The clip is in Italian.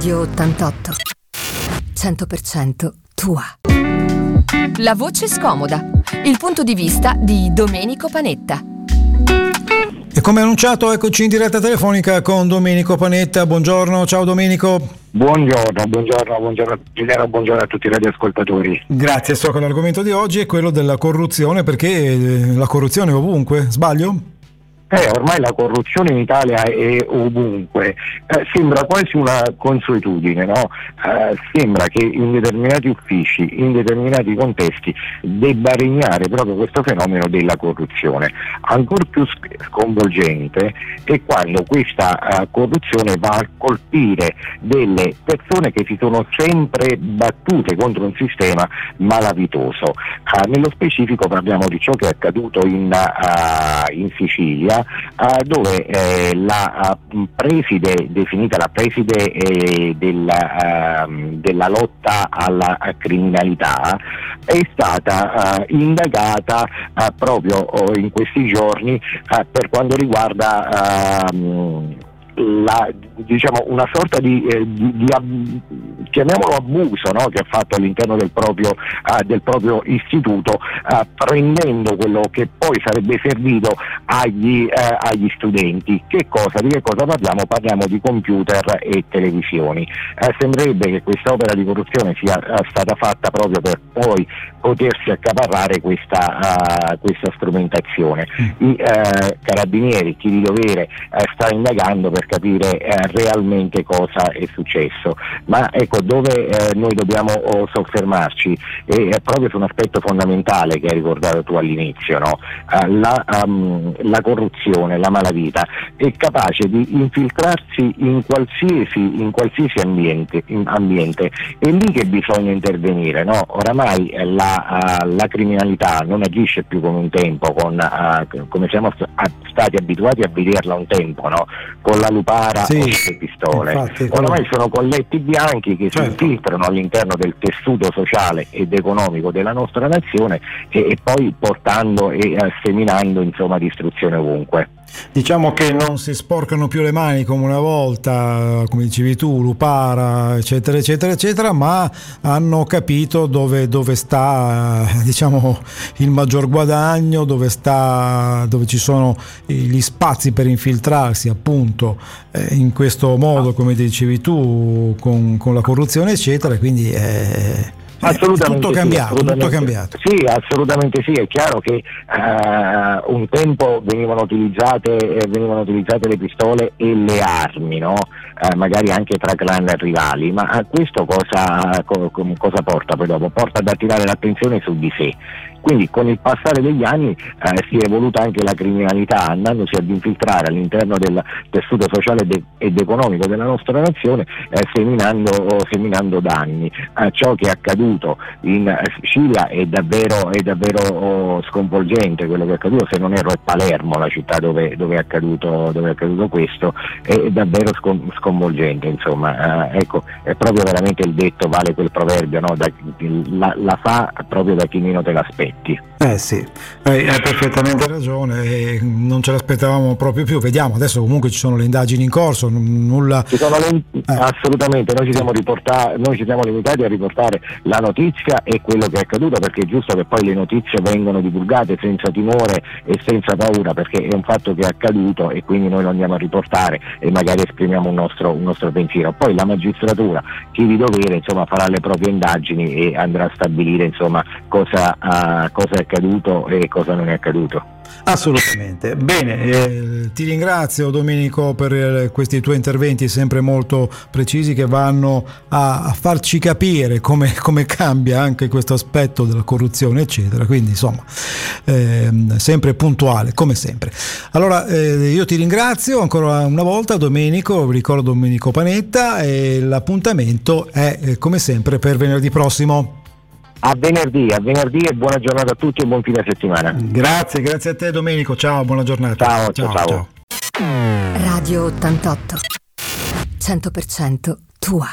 Radio 88. 100% tua. La voce scomoda. Il punto di vista di Domenico Panetta. E come annunciato, eccoci in diretta telefonica con Domenico Panetta. Buongiorno, ciao Domenico. Buongiorno, buongiorno, buongiorno, Giuliano, buongiorno a tutti i radioascoltatori. Grazie, so che l'argomento di oggi è quello della corruzione perché eh, la corruzione è ovunque, sbaglio? Eh, ormai la corruzione in Italia è ovunque, eh, sembra quasi una consuetudine, no? eh, sembra che in determinati uffici, in determinati contesti debba regnare proprio questo fenomeno della corruzione. Ancora più sconvolgente è quando questa eh, corruzione va a colpire delle persone che si sono sempre battute contro un sistema malavitoso. Eh, nello specifico parliamo di ciò che è accaduto in, uh, in Sicilia uh, dove eh, la uh, preside, definita la preside eh, della, uh, della, lotta alla criminalità, è stata indagata proprio oh, in questi giorni per quanto riguarda la, diciamo, una sorta di, eh, di, di chiamiamolo abuso no? che ha fatto all'interno del proprio, uh, del proprio istituto uh, prendendo quello che poi sarebbe servito agli, uh, agli, studenti. Che cosa? Di che cosa parliamo? Parliamo di computer e televisioni. sembrerebbe che questa opera di corruzione sia stata fatta proprio per poi potersi accaparrare questa, questa strumentazione. Mm. I carabinieri, chi di dovere, sta indagando per capire realmente cosa è successo. Ma ecco, dove eh, noi dobbiamo oh, soffermarci è, è, proprio su un aspetto fondamentale che hai ricordato tu all'inizio, no? uh, la, um, la, corruzione, la malavita è capace di infiltrarsi in qualsiasi, in qualsiasi ambiente, in ambiente, è lì che bisogna intervenire, no? oramai eh, la, uh, la, criminalità non agisce più come un tempo, con, uh, come siamo stati abituati a vederla un tempo, no? con la lupara sì, o pistole, infatti, oramai sono colletti bianchi che certo. si infiltrano all'interno del tessuto sociale ed economico della nostra nazione e, e poi portando e eh, seminando insomma, distruzione ovunque. Diciamo che non si sporcano più le mani come una volta, come dicevi tu, Lupara, eccetera, eccetera, eccetera, ma hanno capito dove, dove sta diciamo, il maggior guadagno, dove, sta, dove ci sono gli spazi per infiltrarsi appunto eh, in questo modo, come dicevi tu, con, con la corruzione, eccetera. Quindi eh, Assolutamente tutto, sì, cambiato, assolutamente, tutto cambiato. Sì, assolutamente sì, è chiaro che uh, un tempo venivano utilizzate, eh, venivano utilizzate, le pistole e le armi, no? uh, magari anche tra clan rivali, ma questo cosa, co- cosa porta poi dopo? Porta ad attirare l'attenzione su di sé quindi con il passare degli anni eh, si è evoluta anche la criminalità, andandosi ad infiltrare all'interno del tessuto sociale ed economico della nostra nazione, eh, seminando, seminando, danni. Eh, ciò che è accaduto in Sicilia è davvero, è davvero oh, sconvolgente, quello che è accaduto, se non erro è Palermo la città dove, dove, è, accaduto, dove è, accaduto, questo, è davvero sconvolgente. Insomma. Eh, ecco, è proprio veramente il detto, vale quel proverbio, no? da, la, la fa proprio da chi meno te l'aspetta aspetti. Eh sì, hai perfettamente ragione, non ce l'aspettavamo proprio più, vediamo, adesso comunque ci sono le indagini in corso, nulla... Le... Eh. Assolutamente, noi ci, siamo noi ci siamo limitati a riportare la notizia e quello che è accaduto perché è giusto che poi le notizie vengano divulgate senza timore e senza paura perché è un fatto che è accaduto e quindi noi lo andiamo a riportare e magari esprimiamo un nostro, un nostro pensiero. Poi la magistratura, chi di dovere, insomma, farà le proprie indagini e andrà a stabilire insomma, cosa... Uh, cosa è accaduto e cosa non è accaduto. Assolutamente. Bene, eh, ti ringrazio Domenico per eh, questi tuoi interventi sempre molto precisi che vanno a, farci capire come, come, cambia anche questo aspetto della corruzione, eccetera. Quindi insomma, eh, sempre puntuale, come sempre. Allora, eh, io ti ringrazio ancora una volta Domenico, ricordo Domenico Panetta e l'appuntamento è eh, come sempre per venerdì prossimo. A venerdì, a venerdì e buona giornata a tutti e buon fine settimana. Grazie, grazie a te Domenico, ciao, buona giornata. Ciao, ciao, ciao. ciao. Radio 88, 100% tua.